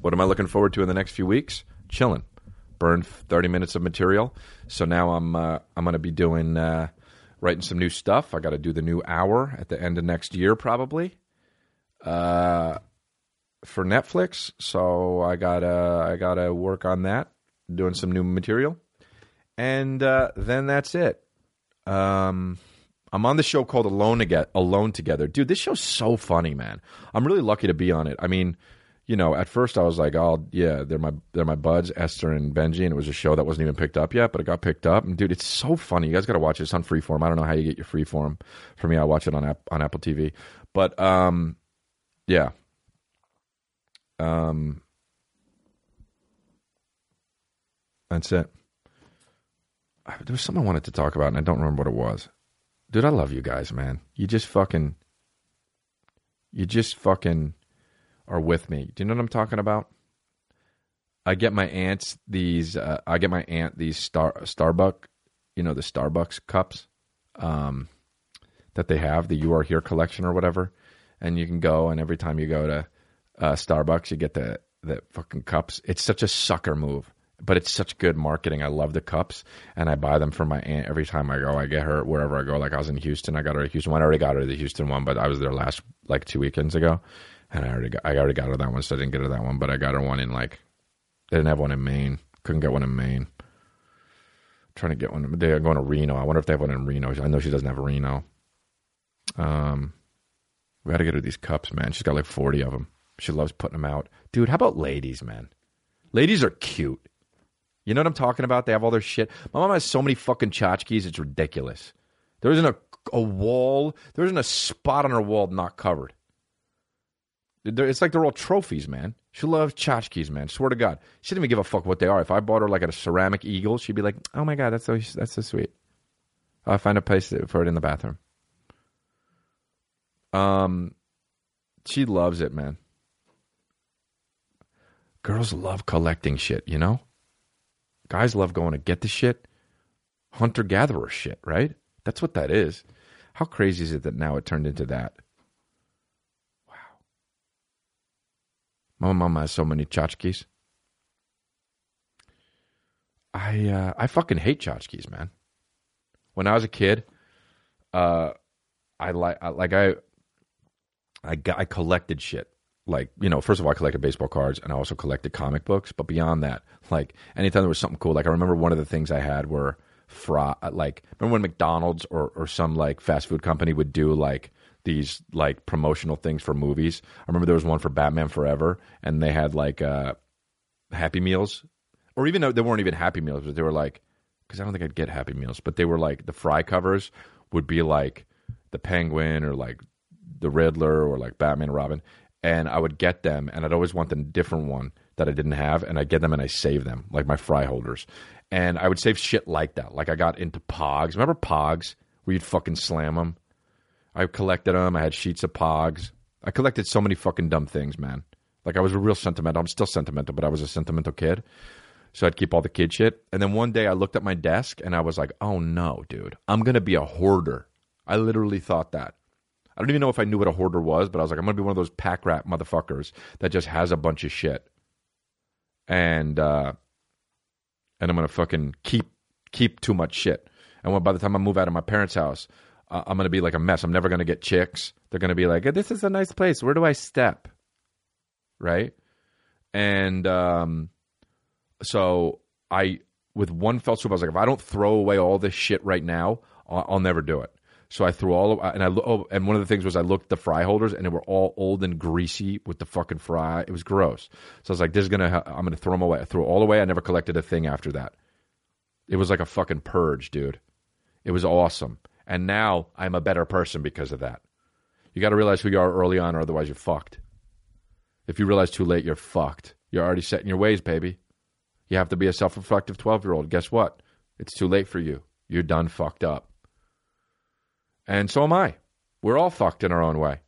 What am I looking forward to in the next few weeks? Chilling burned 30 minutes of material. So now I'm uh, I'm going to be doing uh, writing some new stuff. I got to do the new hour at the end of next year probably. Uh, for Netflix, so I gotta I gotta work on that, doing some new material, and uh, then that's it. Um, I'm on the show called Alone Together. Alone Together, dude. This show's so funny, man. I'm really lucky to be on it. I mean, you know, at first I was like, oh yeah, they're my they're my buds, Esther and Benji, and it was a show that wasn't even picked up yet, but it got picked up. And dude, it's so funny. You guys got to watch it. It's on Freeform. I don't know how you get your Freeform. For me, I watch it on app, on Apple TV. But um, yeah. Um, that's it. There was something I wanted to talk about, and I don't remember what it was. Dude, I love you guys, man. You just fucking, you just fucking are with me. Do you know what I'm talking about? I get my aunts these. Uh, I get my aunt these Star Starbucks, you know, the Starbucks cups um, that they have, the "You Are Here" collection or whatever. And you can go, and every time you go to uh, Starbucks, you get the the fucking cups. It's such a sucker move, but it's such good marketing. I love the cups, and I buy them for my aunt every time I go. I get her wherever I go. Like I was in Houston, I got her a Houston one. I already got her the Houston one, but I was there last like two weekends ago and I already got, I already got her that one, so I didn't get her that one. But I got her one in like they didn't have one in Maine. Couldn't get one in Maine. trying to get one. They're going to Reno. I wonder if they have one in Reno. I know she doesn't have Reno. Um, we got to get her these cups, man. She's got like forty of them. She loves putting them out, dude. How about ladies, man? Ladies are cute. You know what I'm talking about? They have all their shit. My mom has so many fucking tchotchkes, it's ridiculous. There isn't a, a wall, there isn't a spot on her wall not covered. It's like they're all trophies, man. She loves tchotchkes, man. Swear to God, she didn't even give a fuck what they are. If I bought her like a ceramic eagle, she'd be like, "Oh my God, that's so that's so sweet." I'll find a place for it in the bathroom. Um, she loves it, man. Girls love collecting shit, you know? Guys love going to get the shit. Hunter gatherer shit, right? That's what that is. How crazy is it that now it turned into that? My mama has so many tchotchkes. I uh, I fucking hate tchotchkes, man. When I was a kid, uh, I like like I I got, I collected shit. Like, you know, first of all, I collected baseball cards and I also collected comic books. But beyond that, like anytime there was something cool, like I remember one of the things I had were fry, like, remember when McDonald's or, or some like fast food company would do like these like promotional things for movies? I remember there was one for Batman Forever and they had like uh, Happy Meals. Or even though they weren't even Happy Meals, but they were like, because I don't think I'd get Happy Meals, but they were like the fry covers would be like the Penguin or like the Riddler or like Batman Robin, and I would get them, and I'd always want the different one that I didn't have, and I get them and I save them like my fry holders, and I would save shit like that. Like I got into Pogs. Remember Pogs where you'd fucking slam them? I collected them. I had sheets of Pogs. I collected so many fucking dumb things, man. Like I was a real sentimental. I'm still sentimental, but I was a sentimental kid. So I'd keep all the kid shit. And then one day I looked at my desk and I was like, oh no, dude, I'm going to be a hoarder. I literally thought that. I don't even know if I knew what a hoarder was, but I was like, I'm gonna be one of those pack rat motherfuckers that just has a bunch of shit, and uh, and I'm gonna fucking keep keep too much shit. And when by the time I move out of my parents' house, uh, I'm gonna be like a mess. I'm never gonna get chicks. They're gonna be like, "This is a nice place. Where do I step?" Right? And um, so I, with one fell swoop, I was like, if I don't throw away all this shit right now, I'll, I'll never do it. So I threw all of, and I oh, and one of the things was I looked at the fry holders and they were all old and greasy with the fucking fry. It was gross. So I was like, "This is gonna, I'm gonna throw them away." I threw all away. I never collected a thing after that. It was like a fucking purge, dude. It was awesome, and now I'm a better person because of that. You got to realize who you are early on, or otherwise you're fucked. If you realize too late, you're fucked. You're already set in your ways, baby. You have to be a self-reflective 12-year-old. Guess what? It's too late for you. You're done fucked up. And so am I. We're all fucked in our own way.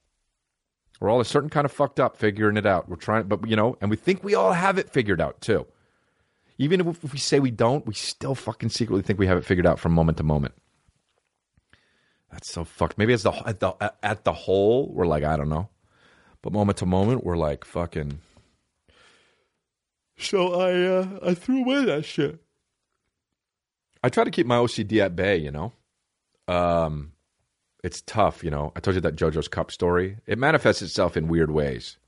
We're all a certain kind of fucked up figuring it out. We're trying, but you know, and we think we all have it figured out too. Even if we say we don't, we still fucking secretly think we have it figured out from moment to moment. That's so fucked. Maybe it's the at the at the whole, we're like I don't know, but moment to moment, we're like fucking. So I uh, I threw away that shit. I try to keep my OCD at bay, you know. Um, it's tough, you know. I told you that JoJo's Cup story. It manifests itself in weird ways.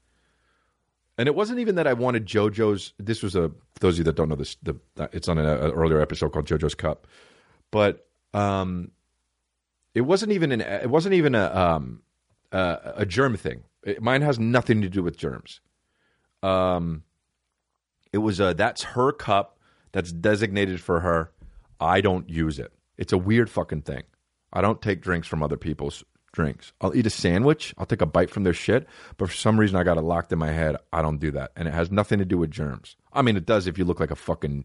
And it wasn't even that I wanted JoJo's. This was a for those of you that don't know this. The it's on an, an earlier episode called JoJo's Cup, but um, it wasn't even an. It wasn't even a um, a, a germ thing. It, mine has nothing to do with germs. Um, it was a that's her cup that's designated for her. I don't use it. It's a weird fucking thing. I don't take drinks from other people's drinks. I'll eat a sandwich. I'll take a bite from their shit. But for some reason, I got it locked in my head. I don't do that. And it has nothing to do with germs. I mean, it does if you look like a fucking,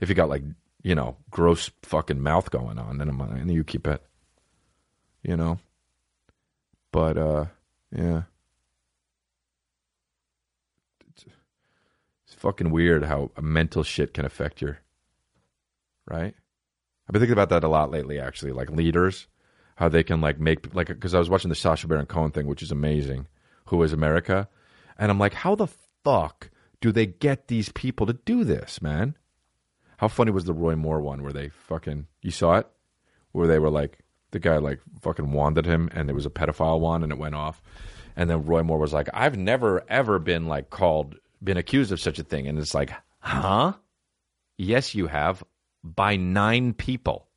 if you got like, you know, gross fucking mouth going on, then, I'm, you keep it, you know? But, uh, yeah. It's, fucking weird how mental shit can affect your, right? I've been thinking about that a lot lately, actually. Like leaders, how they can like make like because I was watching the Sacha Baron Cohen thing, which is amazing. Who is America? And I'm like, how the fuck do they get these people to do this, man? How funny was the Roy Moore one where they fucking you saw it, where they were like the guy like fucking wanded him and there was a pedophile one and it went off, and then Roy Moore was like, I've never ever been like called been accused of such a thing, and it's like, huh? Yes, you have by nine people.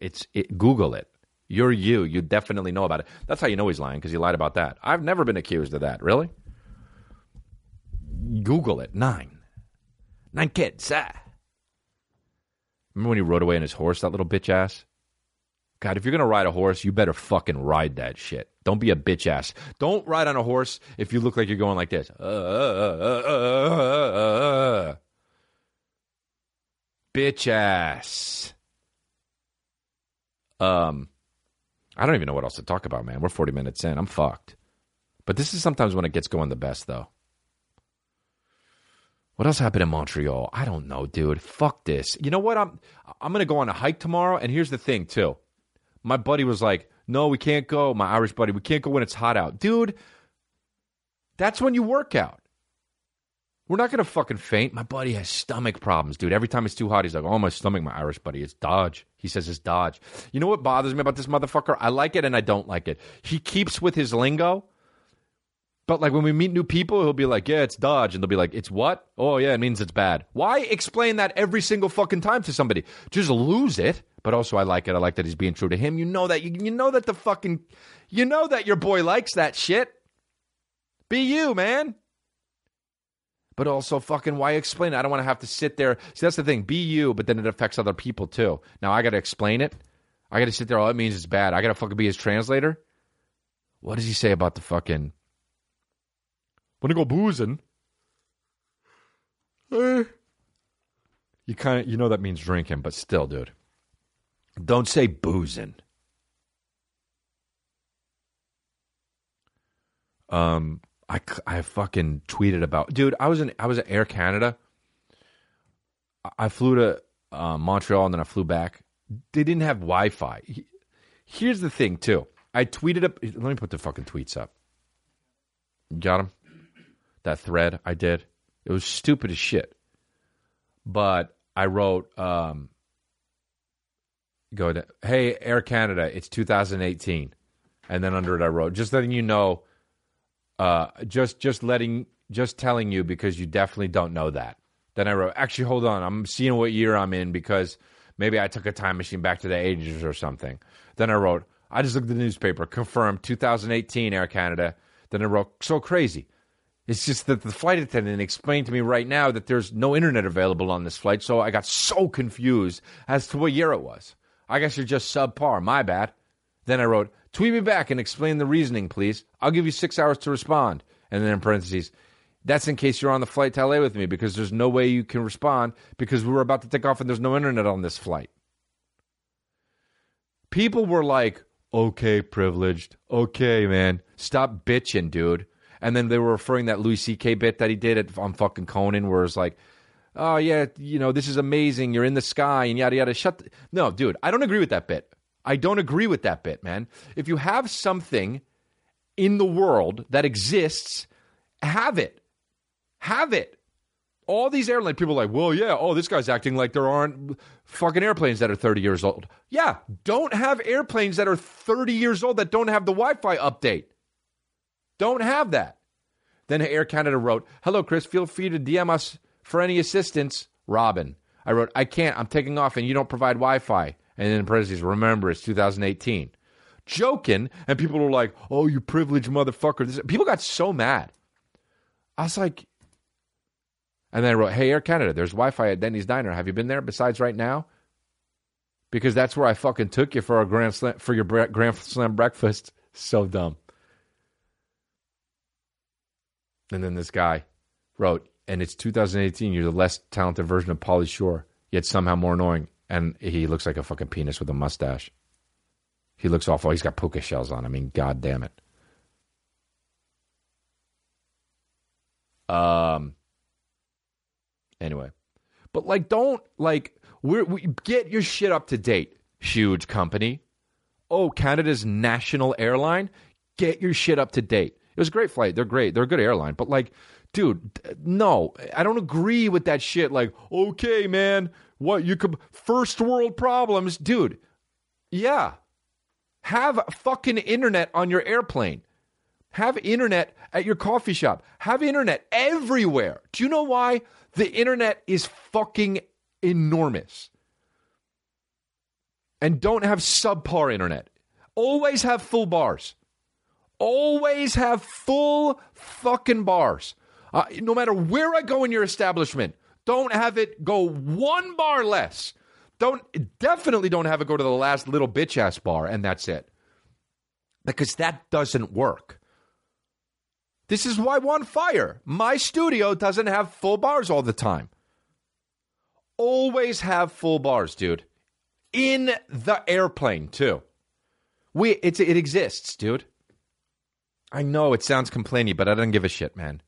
It's it, Google it. You're you. You definitely know about it. That's how you know he's lying because he lied about that. I've never been accused of that. Really? Google it. Nine. Nine kids. Ah. Remember when he rode away on his horse, that little bitch ass? God, if you're gonna ride a horse, you better fucking ride that shit. Don't be a bitch ass. Don't ride on a horse if you look like you're going like this. Uh, uh, uh, bitch ass. Um, I don't even know what else to talk about, man. We're 40 minutes in. I'm fucked. But this is sometimes when it gets going the best, though. What else happened in Montreal? I don't know, dude. Fuck this. You know what? I'm I'm gonna go on a hike tomorrow, and here's the thing, too. My buddy was like, "No, we can't go." My Irish buddy, we can't go when it's hot out, dude. That's when you work out. We're not gonna fucking faint. My buddy has stomach problems, dude. Every time it's too hot, he's like, "Oh, my stomach." My Irish buddy, it's Dodge. He says it's Dodge. You know what bothers me about this motherfucker? I like it and I don't like it. He keeps with his lingo. But like when we meet new people, he'll be like, "Yeah, it's Dodge," and they'll be like, "It's what?" Oh yeah, it means it's bad. Why explain that every single fucking time to somebody? Just lose it. But also, I like it. I like that he's being true to him. You know that. You, you know that the fucking. You know that your boy likes that shit. Be you, man. But also, fucking, why explain it? I don't want to have to sit there. See, that's the thing. Be you, but then it affects other people too. Now I got to explain it. I got to sit there. All it means is bad. I got to fucking be his translator. What does he say about the fucking? Want to go boozing? Eh. You kind of you know that means drinking, but still, dude. Don't say boozing. Um, I, I fucking tweeted about, dude. I was in I was at Air Canada. I flew to uh, Montreal and then I flew back. They didn't have Wi Fi. Here's the thing, too. I tweeted up. Let me put the fucking tweets up. Got them? That thread I did. It was stupid as shit. But I wrote, um, go to, hey, Air Canada, it's 2018. And then under it, I wrote, just letting you know, uh, just, just letting, just telling you because you definitely don't know that. Then I wrote, actually, hold on. I'm seeing what year I'm in because maybe I took a time machine back to the 80s or something. Then I wrote, I just looked at the newspaper, confirmed 2018 Air Canada. Then I wrote, so crazy. It's just that the flight attendant explained to me right now that there's no internet available on this flight, so I got so confused as to what year it was. I guess you're just subpar. My bad. Then I wrote, tweet me back and explain the reasoning, please. I'll give you six hours to respond. And then in parentheses, that's in case you're on the flight to LA with me because there's no way you can respond because we were about to take off and there's no internet on this flight. People were like, okay, privileged. Okay, man. Stop bitching, dude. And then they were referring that Louis C.K. bit that he did at, on fucking Conan, where it's like, oh yeah, you know, this is amazing. You're in the sky and yada yada. Shut. The- no, dude, I don't agree with that bit. I don't agree with that bit, man. If you have something in the world that exists, have it. Have it. All these airline people are like, well, yeah, oh, this guy's acting like there aren't fucking airplanes that are 30 years old. Yeah, don't have airplanes that are 30 years old that don't have the Wi Fi update. Don't have that. Then Air Canada wrote, Hello, Chris. Feel free to DM us for any assistance. Robin. I wrote, I can't. I'm taking off and you don't provide Wi Fi. And then in parentheses, remember, it's 2018. Joking. And people were like, Oh, you privileged motherfucker. This, people got so mad. I was like, and then I wrote, Hey, Air Canada, there's Wi Fi at Denny's Diner. Have you been there besides right now? Because that's where I fucking took you for, a grand slam, for your Grand Slam breakfast. So dumb. And then this guy wrote, and it's 2018. You're the less talented version of Pauly Shore, yet somehow more annoying. And he looks like a fucking penis with a mustache. He looks awful. He's got puka shells on. I mean, god damn it. Um. Anyway, but like, don't like we're, we get your shit up to date. Huge company. Oh, Canada's national airline. Get your shit up to date. It was a great flight. They're great. They're a good airline. But like, dude, no, I don't agree with that shit. Like, okay, man, what you could first world problems, dude. Yeah, have fucking internet on your airplane. Have internet at your coffee shop. Have internet everywhere. Do you know why? The internet is fucking enormous. And don't have subpar internet. Always have full bars. Always have full fucking bars. Uh, no matter where I go in your establishment, don't have it go one bar less. Don't definitely don't have it go to the last little bitch ass bar and that's it. Because that doesn't work. This is why I want fire. My studio doesn't have full bars all the time. Always have full bars, dude. In the airplane, too. We it's it exists, dude. I know it sounds complaining, but I don't give a shit, man.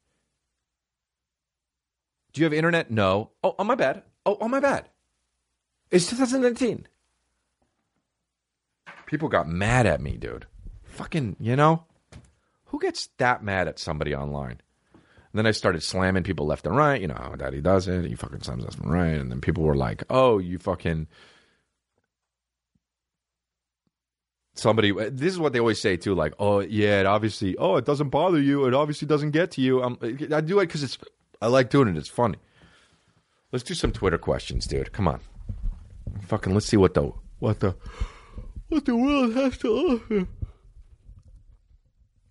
Do you have internet? No. Oh, oh my bad. Oh, oh my bad. It's 2019. People got mad at me, dude. Fucking, you know? Who gets that mad at somebody online? And then I started slamming people left and right. You know how daddy does it. He fucking slams left and right. And then people were like, oh, you fucking. Somebody, this is what they always say too. Like, oh, yeah, it obviously, oh, it doesn't bother you. It obviously doesn't get to you. I'm, I do it because it's, I like doing it. It's funny. Let's do some Twitter questions, dude. Come on. Fucking, let's see what the, what the, what the world has to offer.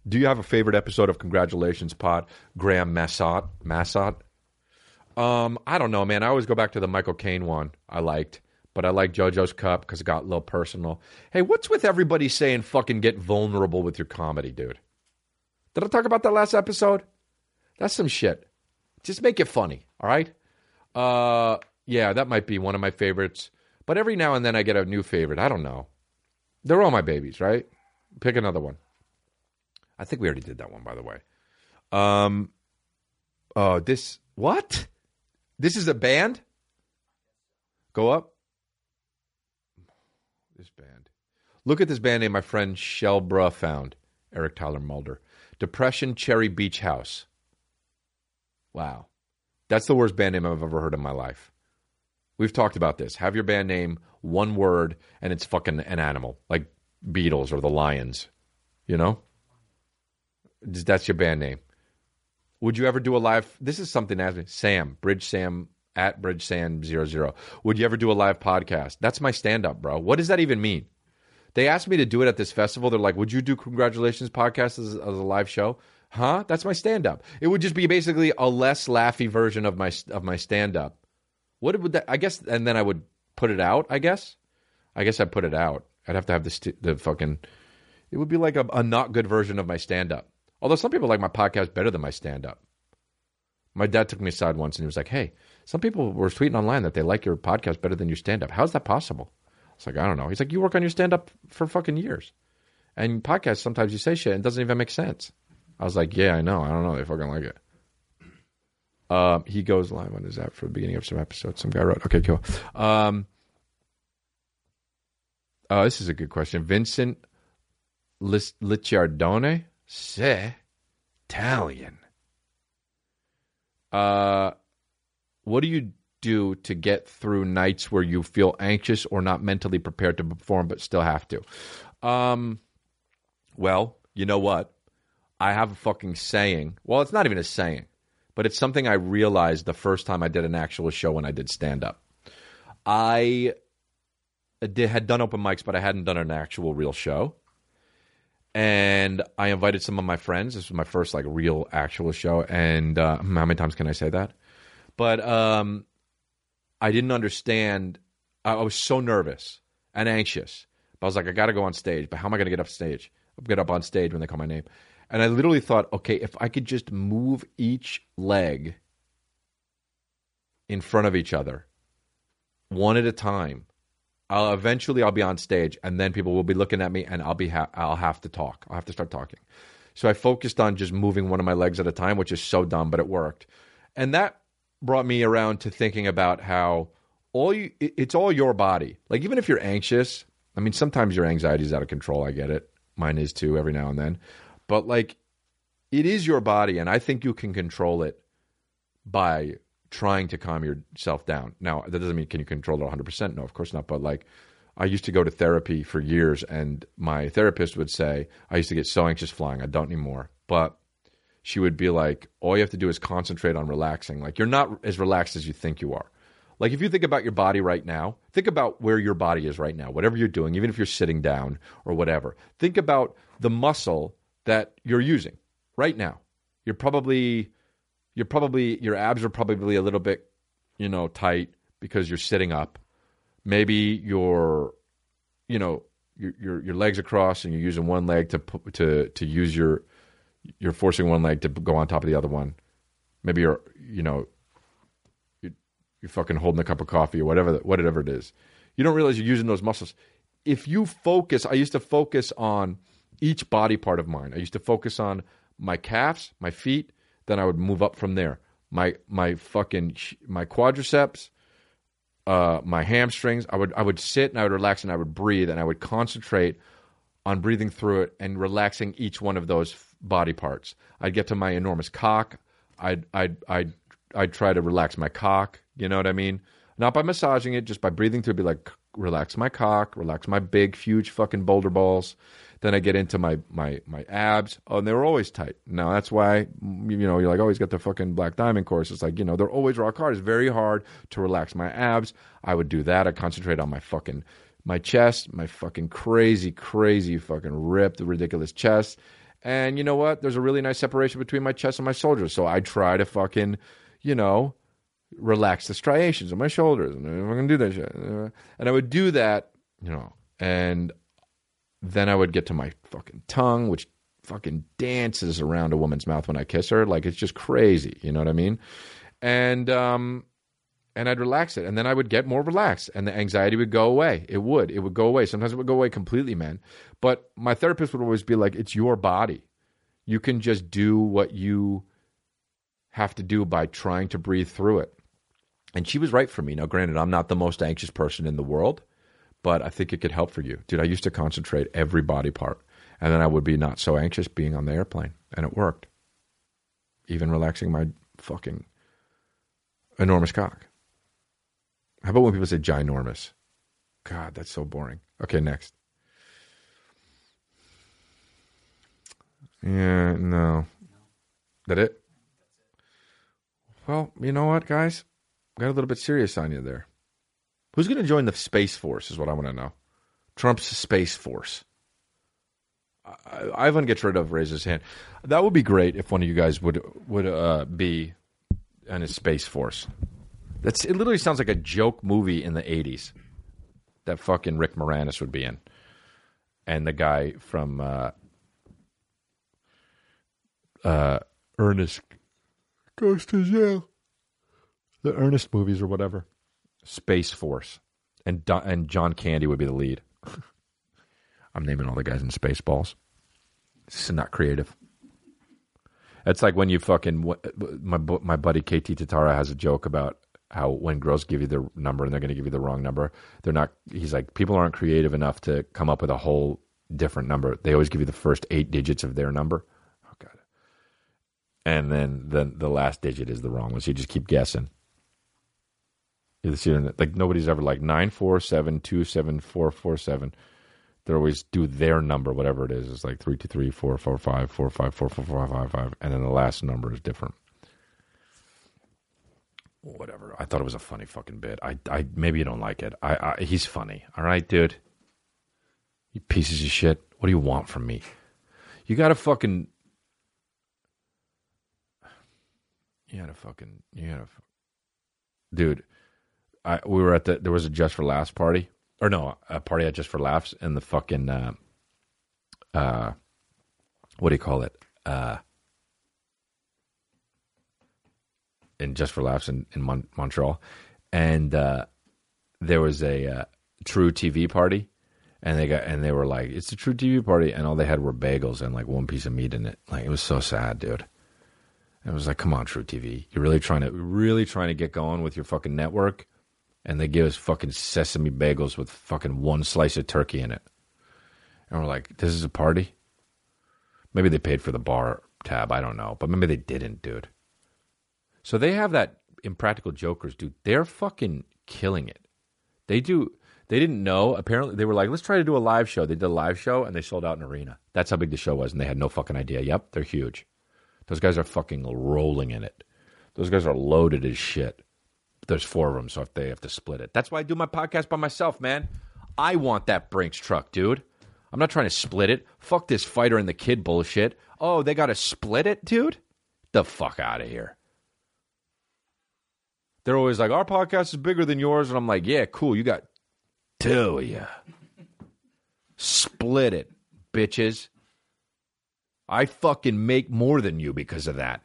Do you have a favorite episode of Congratulations Pod? Graham Massot. Massot. Um, I don't know, man. I always go back to the Michael Caine one. I liked, but I like JoJo's Cup because it got a little personal. Hey, what's with everybody saying fucking get vulnerable with your comedy, dude? Did I talk about that last episode? That's some shit. Just make it funny, all right? Uh, yeah, that might be one of my favorites. But every now and then I get a new favorite. I don't know. They're all my babies, right? Pick another one. I think we already did that one, by the way. Um, oh, this what? This is a band. Go up. This band. Look at this band name my friend Shelbra found. Eric Tyler Mulder. Depression Cherry Beach House. Wow. That's the worst band name I've ever heard in my life. We've talked about this. Have your band name one word and it's fucking an animal, like Beatles or the Lions. You know? That's your band name. Would you ever do a live? This is something asked me. Sam, Bridge Sam at Bridge Sam zero zero. Would you ever do a live podcast? That's my stand up, bro. What does that even mean? They asked me to do it at this festival. They're like, "Would you do congratulations podcast as, as a live show?" Huh? That's my stand up. It would just be basically a less laughy version of my of my stand up. What would that? I guess, and then I would put it out. I guess. I guess I'd put it out. I'd have to have the st- the fucking. It would be like a, a not good version of my stand up. Although some people like my podcast better than my stand up. My dad took me aside once and he was like, Hey, some people were tweeting online that they like your podcast better than your stand up. How's that possible? It's like, I don't know. He's like, You work on your stand up for fucking years. And podcasts, sometimes you say shit and it doesn't even make sense. I was like, Yeah, I know. I don't know. They fucking like it. Uh, he goes live on his app for the beginning of some episodes. Some guy wrote, Okay, cool. Um, uh, this is a good question. Vincent Licciardone Se Italian. Uh, what do you do to get through nights where you feel anxious or not mentally prepared to perform but still have to? Um, well, you know what? I have a fucking saying. Well, it's not even a saying, but it's something I realized the first time I did an actual show when I did stand up. I did, had done open mics, but I hadn't done an actual real show and I invited some of my friends. This was my first like real actual show, and uh, how many times can I say that? But um, I didn't understand. I was so nervous and anxious. But I was like, I got to go on stage. But how am I going to get up stage? I'm Get up on stage when they call my name. And I literally thought, okay, if I could just move each leg in front of each other, one at a time, I'll eventually I'll be on stage, and then people will be looking at me, and I'll be ha- I'll have to talk. I'll have to start talking. So I focused on just moving one of my legs at a time, which is so dumb, but it worked. And that brought me around to thinking about how all you it's all your body. Like even if you're anxious, I mean sometimes your anxiety is out of control. I get it. Mine is too every now and then. But like it is your body, and I think you can control it by trying to calm yourself down. Now, that doesn't mean can you control it 100%? No, of course not. But like, I used to go to therapy for years, and my therapist would say, I used to get so anxious flying. I don't anymore. But she would be like, all you have to do is concentrate on relaxing. Like, you're not as relaxed as you think you are. Like, if you think about your body right now, think about where your body is right now, whatever you're doing, even if you're sitting down or whatever. Think about the muscle that you're using right now. You're probably you're probably your abs are probably a little bit, you know, tight because you're sitting up. maybe your, you know, your your, your legs across and you're using one leg to to to use your you're forcing one leg to go on top of the other one. Maybe you're you know you're, you're fucking holding a cup of coffee or whatever whatever it is. You don't realize you're using those muscles. If you focus, I used to focus on each body part of mine. I used to focus on my calves, my feet, then I would move up from there. My my fucking my quadriceps, uh, my hamstrings. I would I would sit and I would relax and I would breathe and I would concentrate on breathing through it and relaxing each one of those body parts. I'd get to my enormous cock. I'd I'd I'd I'd try to relax my cock. You know what I mean? Not by massaging it, just by breathing through. Be like, relax my cock, relax my big, huge fucking boulder balls. Then I get into my my my abs. Oh, and they were always tight. Now that's why you know you're like, oh, he's got the fucking black diamond course. It's like you know they're always rock hard. It's very hard to relax my abs. I would do that. I concentrate on my fucking my chest, my fucking crazy, crazy, fucking ripped, ridiculous chest. And you know what? There's a really nice separation between my chest and my shoulders. So I try to fucking, you know, relax the striations on my shoulders. And I'm going to do that shit. And I would do that, you know, and then I would get to my fucking tongue, which fucking dances around a woman's mouth when I kiss her. Like it's just crazy. You know what I mean? And, um, and I'd relax it. And then I would get more relaxed and the anxiety would go away. It would. It would go away. Sometimes it would go away completely, man. But my therapist would always be like, it's your body. You can just do what you have to do by trying to breathe through it. And she was right for me. Now, granted, I'm not the most anxious person in the world, but I think it could help for you. Dude, I used to concentrate every body part. And then I would be not so anxious being on the airplane. And it worked. Even relaxing my fucking enormous cock. How about when people say ginormous? God, that's so boring. Okay, next. Yeah, no. That it? Well, you know what, guys? Got a little bit serious on you there. Who's going to join the Space Force is what I want to know. Trump's Space Force. I, Ivan gets rid of, raises his hand. That would be great if one of you guys would would uh, be in a Space Force. That's it. Literally sounds like a joke movie in the '80s that fucking Rick Moranis would be in, and the guy from uh, uh, Ernest goes to jail. The Ernest movies or whatever. Space Force, and and John Candy would be the lead. I'm naming all the guys in Spaceballs. This is not creative. It's like when you fucking my my buddy KT Tatara has a joke about how when girls give you their number and they're going to give you the wrong number, they're not. He's like people aren't creative enough to come up with a whole different number. They always give you the first eight digits of their number. Oh god. And then the the last digit is the wrong one. So you just keep guessing. You see, like nobody's ever like nine four seven two seven four four seven. They always do their number, whatever it is. It's like three two three four four five four five four four four five five, and then the last number is different. Whatever. I thought it was a funny fucking bit. I, I maybe you don't like it. I, I he's funny. All right, dude. You pieces of shit. What do you want from me? You gotta fucking. You gotta fucking. You gotta. Dude, I we were at the there was a Just for Laughs party. Or no a party at Just for Laughs and the fucking uh, uh what do you call it? Uh in Just for Laughs in in Mon- Montreal. And uh there was a uh, truTV party. And they got and they were like it's a truTV party. And all they had were bagels and like one piece of meat in it. Like it was so sad dude. It was like, come on, truTV. You're really trying to really trying to get going with your fucking network and they give us fucking sesame bagels with fucking one slice of turkey in it. And we're like, this is a party? Maybe they paid for the bar tab, I don't know. But maybe they didn't, dude. So they have that impractical jokers, dude. They're fucking killing it. They do they didn't know. Apparently they were like, let's try to do a live show. They did a live show and they sold out an arena. That's how big the show was, and they had no fucking idea. Yep, they're huge. Those guys are fucking rolling in it. Those guys are loaded as shit. There's four of them, so if they have to split it. That's why I do my podcast by myself, man. I want that Brinks truck, dude. I'm not trying to split it. Fuck this fighter and the kid bullshit. Oh, they got to split it, dude? The fuck out of here. They're always like, our podcast is bigger than yours. And I'm like, yeah, cool. You got tell ya. Split it, bitches. I fucking make more than you because of that.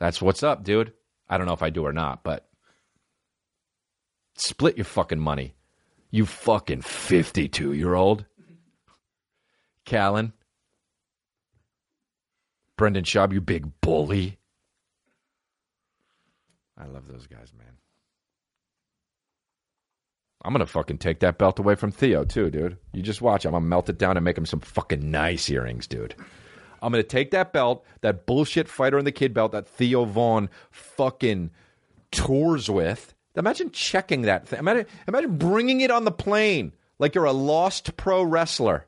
That's what's up, dude. I don't know if I do or not, but split your fucking money. You fucking 52 year old. Callen. Brendan Schaub, you big bully. I love those guys, man. I'm gonna fucking take that belt away from Theo too, dude. You just watch. I'm gonna melt it down and make him some fucking nice earrings, dude. I'm gonna take that belt, that bullshit fighter in the kid belt that Theo Von fucking tours with. Imagine checking that thing. Imagine, imagine bringing it on the plane like you're a lost pro wrestler.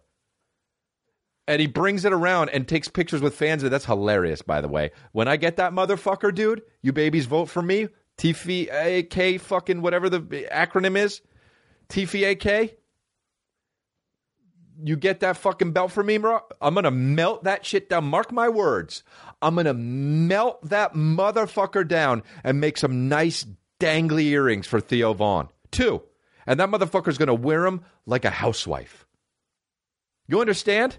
And he brings it around and takes pictures with fans. That's hilarious, by the way. When I get that motherfucker, dude, you babies vote for me. TFAK fucking whatever the acronym is. TFAK. You get that fucking belt for me, bro? I'm gonna melt that shit down. Mark my words. I'm gonna melt that motherfucker down and make some nice dangly earrings for Theo Von. Two. And that motherfucker's gonna wear them like a housewife. You understand?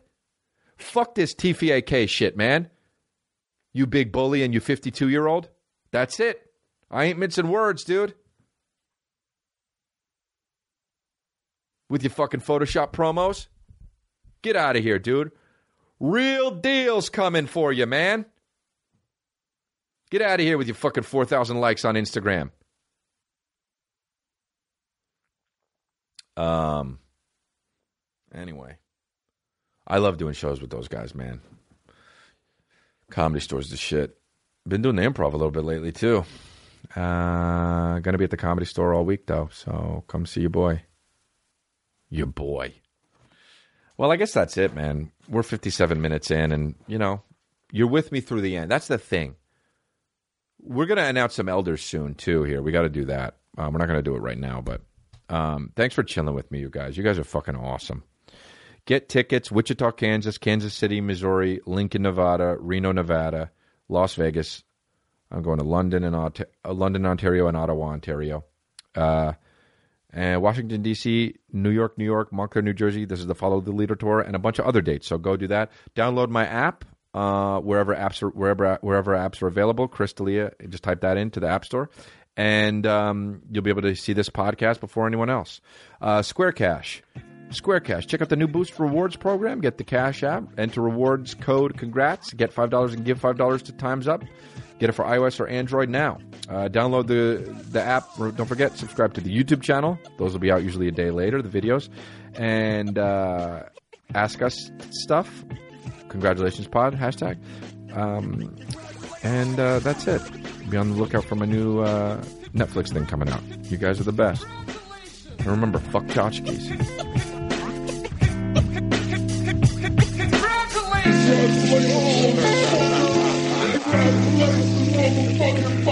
Fuck this TFAK shit, man. You big bully and you 52 year old. That's it. I ain't mincing words, dude. With your fucking Photoshop promos. Get out of here, dude. Real deals coming for you, man. Get out of here with your fucking 4,000 likes on Instagram. Um. Anyway, I love doing shows with those guys, man. Comedy stores the shit. Been doing the improv a little bit lately too. Uh, gonna be at the comedy store all week though, so come see your boy. Your boy. Well, I guess that's it, man. We're 57 minutes in, and you know, you're with me through the end. That's the thing. We're gonna announce some elders soon too. Here, we got to do that. Um, we're not gonna do it right now, but um, thanks for chilling with me, you guys. You guys are fucking awesome. Get tickets Wichita, Kansas, Kansas City, Missouri, Lincoln, Nevada, Reno, Nevada, Las Vegas. I'm going to London and London, Ontario, and Ottawa, Ontario. Uh, and Washington D.C., New York, New York, Montclair, New Jersey. This is the Follow the Leader tour, and a bunch of other dates. So go do that. Download my app uh, wherever apps are, wherever wherever apps are available. Chris D'Elia, just type that into the App Store, and um, you'll be able to see this podcast before anyone else. Uh, Square Cash. Square Cash. Check out the new Boost Rewards program. Get the Cash app. Enter rewards code Congrats. Get five dollars and give five dollars to Times Up. Get it for iOS or Android now. Uh, download the the app. Don't forget subscribe to the YouTube channel. Those will be out usually a day later. The videos and uh, ask us stuff. Congratulations, Pod hashtag. Um, and uh, that's it. Be on the lookout for my new uh, Netflix thing coming out. You guys are the best. And remember, fuck tchotchkes. Congratulations,